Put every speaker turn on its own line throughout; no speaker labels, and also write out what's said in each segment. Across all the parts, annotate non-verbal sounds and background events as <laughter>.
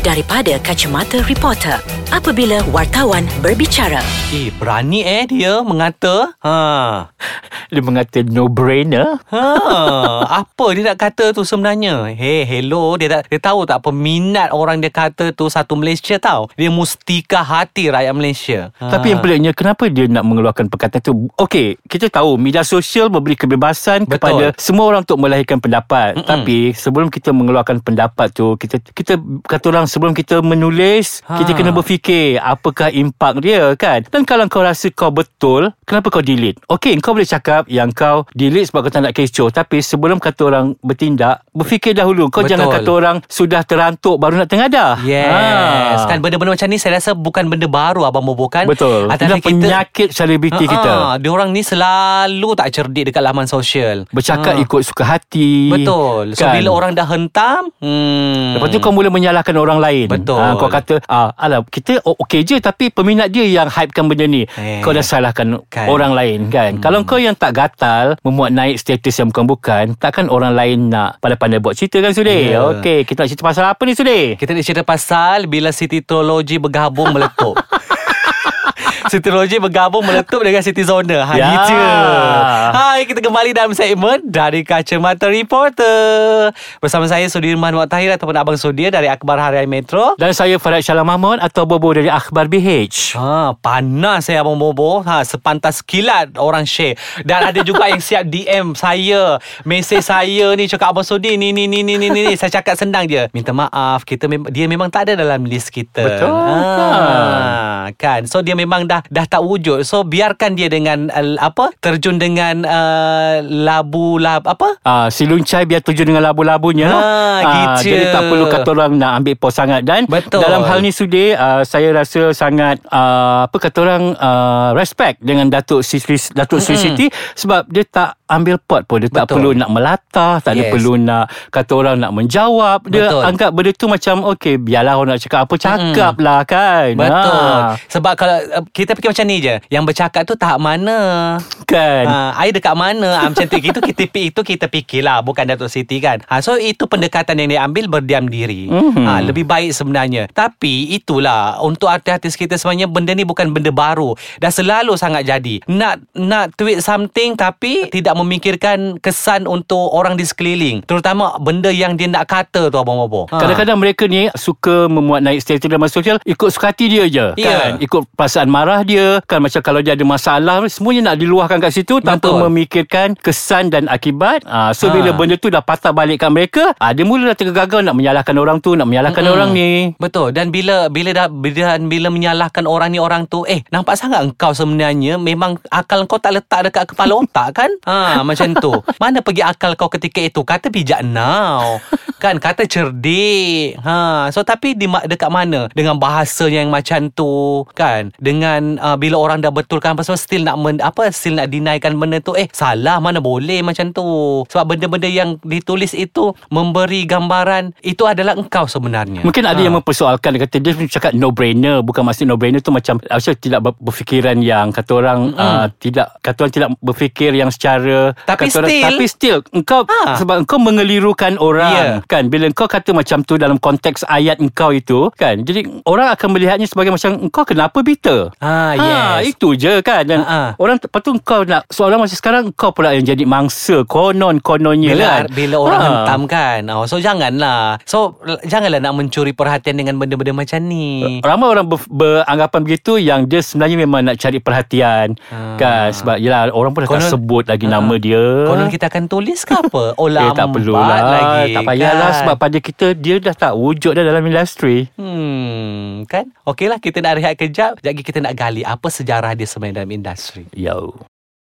daripada kacamata reporter apabila wartawan berbicara.
Eh, berani eh dia mengata. Ha. <laughs>
Dia mengata no-brainer.
Ha, apa dia nak kata tu sebenarnya? Hey, hello, dia tak dia tahu tak peminat orang dia kata tu satu Malaysia tahu. Dia mustika hati rakyat Malaysia. Ha.
Tapi yang peliknya kenapa dia nak mengeluarkan perkataan tu? Okey, kita tahu media sosial memberi kebebasan
Betul.
kepada semua orang untuk melahirkan pendapat. Mm-mm. Tapi sebelum kita mengeluarkan pendapat tu, kita kita kata orang sebelum kita menulis,
Ha.
ha. kita kena berfikir apakah impak dia kan? Dan kalau kau rasa kau betul, kenapa kau delete? Okey, kau boleh cakap yang kau delete sebab kau tak nak kecoh. Tapi sebelum kata orang bertindak, berfikir dahulu. Kau
Betul.
jangan kata orang sudah terantuk baru nak tengadah.
Yes Kan benda-benda macam ni Saya rasa bukan benda baru Abang Bobo kan
Betul. Itu penyakit selebriti
Ha-ha,
kita.
Dia orang ni selalu tak cerdik dekat laman sosial.
Bercakap
Ha.
ikut suka hati.
Betul. So
kan?
bila orang dah hentam, hmm.
Lepas tu kau mula menyalahkan orang lain.
Betul.
Ha, kau kata, ah, alah, kita okey je tapi peminat dia yang hypekan benda ni.
Eh.
Kau dah salahkan
Kan.
orang lain kan. Kalau kau yang tak gatal memuat naik status yang bukan-bukan, takkan orang lain nak pandai-pandai buat cerita kan Sudi?
Ya.
Okey, kita nak cerita pasal apa ni Sudi?
Kita nak cerita pasal bila Siti Teologi bergabung meletup. <laughs> <laughs> Siti Teologi bergabung meletup dengan Siti Zona. Ha,
Ya.
gitu. Hai, kita kembali dalam segmen dari Kacamata Reporter. Bersama saya Sudirman Wak Tahir ataupun Abang Sudir dari Akhbar Harian Metro.
Dan saya Farad Syalam Mahmud atau Bobo dari Akhbar BH.
Ha, panas saya Abang Bobo. Ha, sepantas kilat orang share. Dan ada juga yang siap DM saya. Mesej saya ni cakap Abang Sudi ni ni ni ni ni ni. Saya cakap senang je. Minta maaf. Kita mem- dia memang tak ada dalam list kita.
Betul,
Ha, kan. So dia memang dah dah tak wujud. So biarkan dia dengan uh, apa? Terjun dengan uh, labu lab apa?
Ah, si Luncai biar tuju dengan labu-labunya.
Ha,
Ah,
gitu.
Jadi tak perlu kata orang nak ambil pos sangat dan
Betul.
dalam hal ni Sudi, uh, saya rasa sangat uh, apa kata orang uh, respect dengan Datuk Sri Datuk Sri Siti sebab dia tak ambil pot pun dia tak
Betul.
perlu nak melatah, tak ada
Yes.
perlu nak kata orang nak menjawab. Dia
Betul.
anggap benda tu macam okey, biarlah orang nak cakap apa cakap lah kan.
Betul.
Ha,
Sebab kalau uh, kita fikir macam ni je. Yang bercakap tu tahap mana?
kan.
Ha, air dekat mana ha, Macam tu Itu kita, itu kita fikirlah Bukan Datuk Siti kan ha, So itu pendekatan yang dia ambil Berdiam diri
Mhm.
ha, Lebih baik sebenarnya Tapi itulah Untuk artis-artis kita sebenarnya Benda ni bukan benda baru Dah selalu sangat jadi Nak nak tweet something Tapi Tidak memikirkan Kesan untuk orang di sekeliling Terutama Benda yang dia nak kata tu Abang Bobo ha.
Kadang-kadang mereka ni suka memuat naik status dalam sosial ikut suka hati dia je
Ya.
kan ikut perasaan marah dia kan? Macam kalau dia ada masalah semuanya nak diluahkan kat situ tanpa memikirkan kesan dan akibat. Ah so
Ha.
bila benda tu dah patah balik kat mereka ah dia mula dah tergagal nak menyalahkan orang tu nak menyalahkan
Mm-mm.
orang ni.
Betul. Dan bila bila dah bila, bila menyalahkan orang ni orang tu eh nampak sangat engkau sebenarnya memang akal kau tak letak dekat kepala otak <laughs> kan? Ha macam tu. Mana pergi akal kau ketika itu? Kata bijak now. Kan? Kata cerdik. Ha so tapi di dekat mana? Dengan bahasa yang macam tu kan dengan uh, bila orang dah betulkan apa semua still nak men, apa still nak denikan benda tu eh salah mana boleh macam tu sebab benda-benda yang ditulis itu memberi gambaran itu adalah engkau sebenarnya
Mungkin ada
Ha.
yang mempersoalkan Dia kata dia cakap no brainer Bukan maksud no brainer tu macam Macam tidak ber- berfikiran yang Kata orang uh, Tidak Kata orang tidak berfikir yang secara
Tapi
kata orang,
still-
Tapi still Engkau
Ha.
Sebab engkau mengelirukan orang
Ya.
Kan Bila engkau kata macam tu Dalam konteks ayat engkau itu Kan Jadi orang akan melihatnya Sebagai macam Engkau kenapa bitter
Ah, yes.
Itu je kan Dan
Ha, ha.
orang Lepas tu engkau nak Soalan macam sekarang Engkau pula yang jadi mangsa Konon-kononnya
bila
kan
bila orang
Ha.
hentam kan. Oh, so janganlah. So janganlah nak mencuri perhatian dengan benda-benda macam ni.
Ramai orang ber, beranggapan begitu yang dia sebenarnya memang nak cari perhatian
Ah.
kan sebab yelah orang pun dah tak
Konon-
sebut lagi
Ah.
nama dia.
Konon kita akan tulis ke apa? <laughs> Oh,
eh,
lambat
tak perlulah
lagi.
Tak payahlah
kan?
sebab pada kita dia dah tak wujud dah dalam industri.
Hmm, kan? Okeylah kita nak rehat kejap. Sekejap lagi kita nak gali apa sejarah dia sebenarnya dalam industri.
Yo.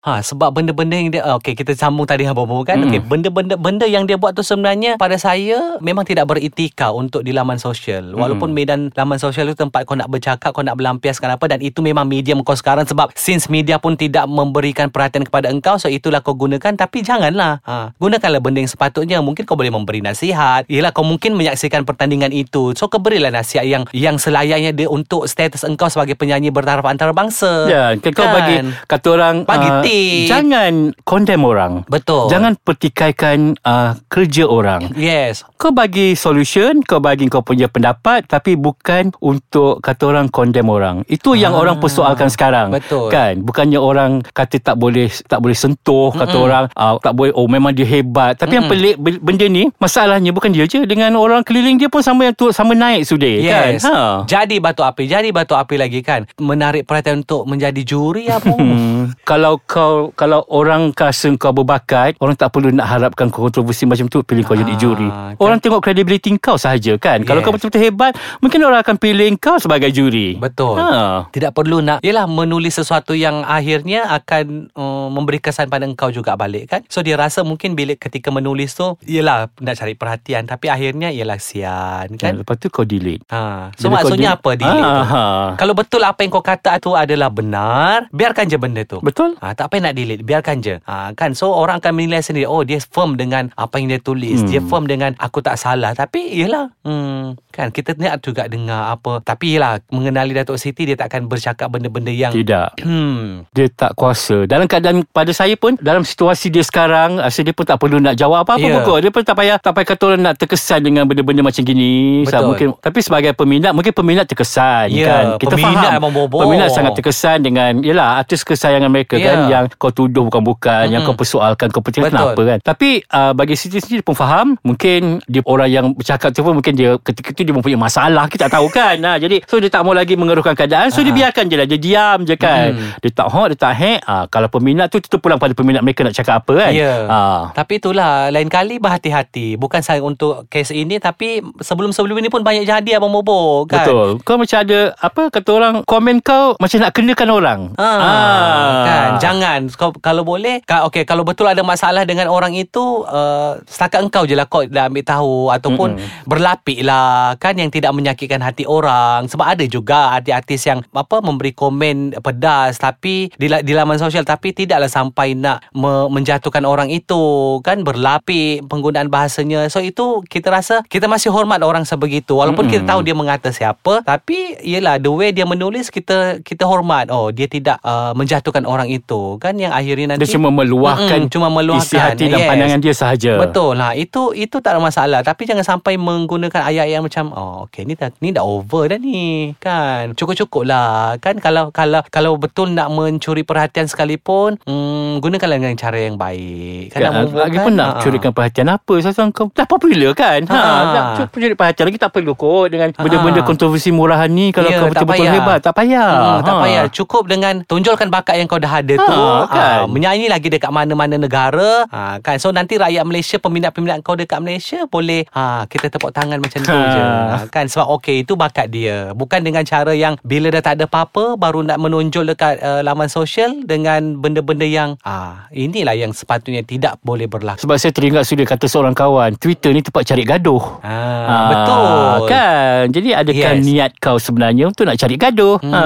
Ha sebab benda-benda yang dia okey kita sambung tadi apa-apa kan?
Mm.
okey benda-benda benda yang dia buat tu sebenarnya pada saya memang tidak beretika untuk di laman sosial. Walaupun medan laman sosial itu tempat kau nak bercakap kau nak melampiaskan apa dan itu memang medium kau sekarang sebab since media pun tidak memberikan perhatian kepada engkau so itulah kau gunakan. Tapi janganlah. Ha gunakanlah benda yang sepatutnya. Mungkin kau boleh memberi nasihat. Yalah kau mungkin menyaksikan pertandingan itu. So kau berilah nasihat yang yang selayaknya dia untuk status engkau sebagai penyanyi bertaraf antarabangsa.
Ya, kan kau bagi kata orang
Bagi
ah, Jangan condemn orang.
Betul.
Jangan pertikaikan uh, kerja orang.
Yes.
Kau bagi solution, kau bagi kau punya pendapat tapi bukan untuk kata orang condemn orang. Itu yang
Ah,
orang persoalkan sekarang.
betul.
Kan? Bukannya orang kata tak boleh tak boleh sentuh, kata
Mm-mm.
orang uh, tak boleh oh memang dia hebat. Tapi yang
Mm-mm.
pelik be- benda ni masalahnya bukan dia je dengan orang keliling dia pun sama yang tu sama naik sudah
Yes.
kan. Ha.
Jadi batu api, jadi batu api lagi kan. Menarik perhatian untuk menjadi juri apa?
Hmm. Kalau kau kalau orang rasa kau berbakat, orang tak perlu nak harapkan kau kontroversi macam tu pilih kau jadi
Ah,
juri.
kan.
Orang tengok kredibiliti kau sahaja kan. Kalau
Yes.
kau betul-betul hebat, mungkin orang akan pilih kau sebagai juri.
Betul.
Ha.
Tidak perlu nak Yelah menulis sesuatu yang akhirnya akan uh, memberi kesan pada engkau juga balik kan. So dia rasa mungkin bila ketika menulis tu Yelah nak cari perhatian Tapi akhirnya Yelah sian
Kan?
kan.
Lepas tu kau delete.
Ha. So
Bila kau
maksudnya
delete-
apa delete
Ah,
tu?
ha.
Kalau betul apa yang kau kata tu adalah benar Biarkan je benda tu
Betul?
Ha, tak payah nak delete Biarkan je ha, kan So orang akan menilai sendiri Oh dia firm dengan Apa yang dia tulis
Hmm.
Dia firm dengan Aku tak salah Tapi yelah hmm, Kan kita nak juga dengar apa Tapi yelah Mengenali Datuk Siti Dia takkan bercakap benda-benda yang
Tidak. <clears throat>
Hmm
Dia tak kuasa Dalam keadaan pada saya pun Dalam situasi dia sekarang Rasa dia pun tak perlu nak jawab apa-apa
Ya.
yeah. pun Dia pun tak payah Tak payah kata orang nak terkesan Dengan benda-benda macam gini
Betul.
Mungkin Tapi sebagai peminat Mungkin peminat terkesan
Ya,
kan Kita
peminat
faham. Peminat sangat terkesan dengan Yelah artis kesayangan mereka
Ya.
kan Yang kau tuduh bukan-bukan Yang
Mm-mm.
kau persoalkan Kau percaya kenapa kan Tapi uh, bagi Siti sendiri pun faham Mungkin dia orang yang bercakap tu pun Mungkin dia ketika tu Dia mempunyai masalah Kita tak tahu kan <laughs> ha, Jadi so dia tak mau lagi mengeruhkan keadaan So dia
Ah.
biarkan je lah Dia diam je kan
Hmm.
dia tak hot, dia tak hack. Ah, kalau peminat tu, itu pulang pada peminat mereka nak cakap apa kan.
Ya.
Ah.
Tapi itulah Lain kali berhati-hati Bukan saya untuk kes ini Tapi sebelum-sebelum ini pun Banyak jadi Abang Bobo kan
Betul. Kau macam ada apa kata orang komen kau macam nak kenakan orang.
Ah, kan jangan kau, kalau boleh ka, okey kalau betul ada masalah dengan orang itu uh, setakat engkau je lah kau dah ambil tahu. Ataupun
Mm-mm.
berlapik lah kan yang tidak menyakitkan hati orang. Sebab ada juga artis-artis yang apa memberi komen pedas tapi di, di laman sosial tapi tidaklah sampai nak me, menjatuhkan orang itu kan. Berlapik penggunaan bahasanya. So itu kita rasa kita masih hormat orang sebegitu. Walaupun
Mm-mm.
kita tahu dia mengata siapa tapi yelah the way dia menulis kita kita hormat. Oh dia tidak uh, menjatuhkan orang itu kan yang akhirnya nanti
Dia cuma meluahkan
Mm-mm, cuma meluahkan.
isi hati dan
Yes.
pandangan dia sahaja.
Betul lah. Itu itu tak ada masalah. Tapi jangan sampai menggunakan ayat-ayat macam Oh okay ni dah, ni dah over dah ni Kan. Cukup-cukup lah. Kan kalau kalau kalau betul nak mencuri perhatian sekalipun hmm, Gunakanlah dengan cara yang baik.
Kan,
Bobo
lagi pun nak
Ah.
curikan perhatian apa? Saya kau dah popular kan? Ha,
Ha.
Nak cu- curi perhatian lagi tak perlu kot Dengan
Ha.
benda-benda kontroversi murahan ni. Kalau
Ya,
kau betul-betul hebat Tak payah.
Hmm, tak
Ha.
payah. Cukup dengan Tonjolkan bakat yang kau dah ada tu
Ha, kan.
Ah, Menyanyi lagi dekat mana-mana negara. Ha, kan? So nanti rakyat Malaysia Peminat-peminat kau dekat Malaysia Boleh ha, Kita tepuk tangan macam tu
Ha.
je. Ha, kan? Sebab okey Itu bakat dia. Bukan dengan cara yang Bila dah tak ada apa-apa Baru nak menonjol dekat uh, laman sosial Dengan benda-benda yang ah Inilah yang sepatutnya Tidak boleh berlaku.
Sebab saya teringat sudah kata seorang kawan Twitter ni tempat cari gaduh.
Ha,
Ah,
Betul.
Kan? Jadi adakah
Yes.
niat kau sebenarnya Untuk nak cari gaduh?
Hmm,
ha.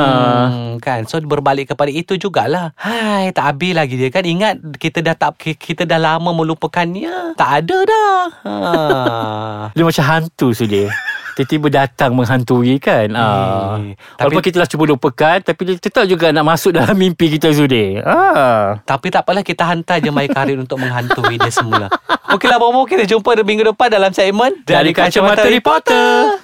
kan? So berbalik kepada itu jugalah. Hai tak habis lagi dia kan ingat kita dah tak kita dah lama melupakannya tak ada dah ha. <laughs>
Dia macam hantu sudah Tiba-tiba datang menghantui kan ah.
Eh,
Tapi Walaupun kita dah cuba lupakan Tapi dia tetap juga nak masuk dalam mimpi kita sudah ah.
tapi tak apalah kita hantar je My Karin untuk menghantui dia semula Okeylah Bobo kita jumpa minggu depan dalam segmen
Dari Kacamata Reporter.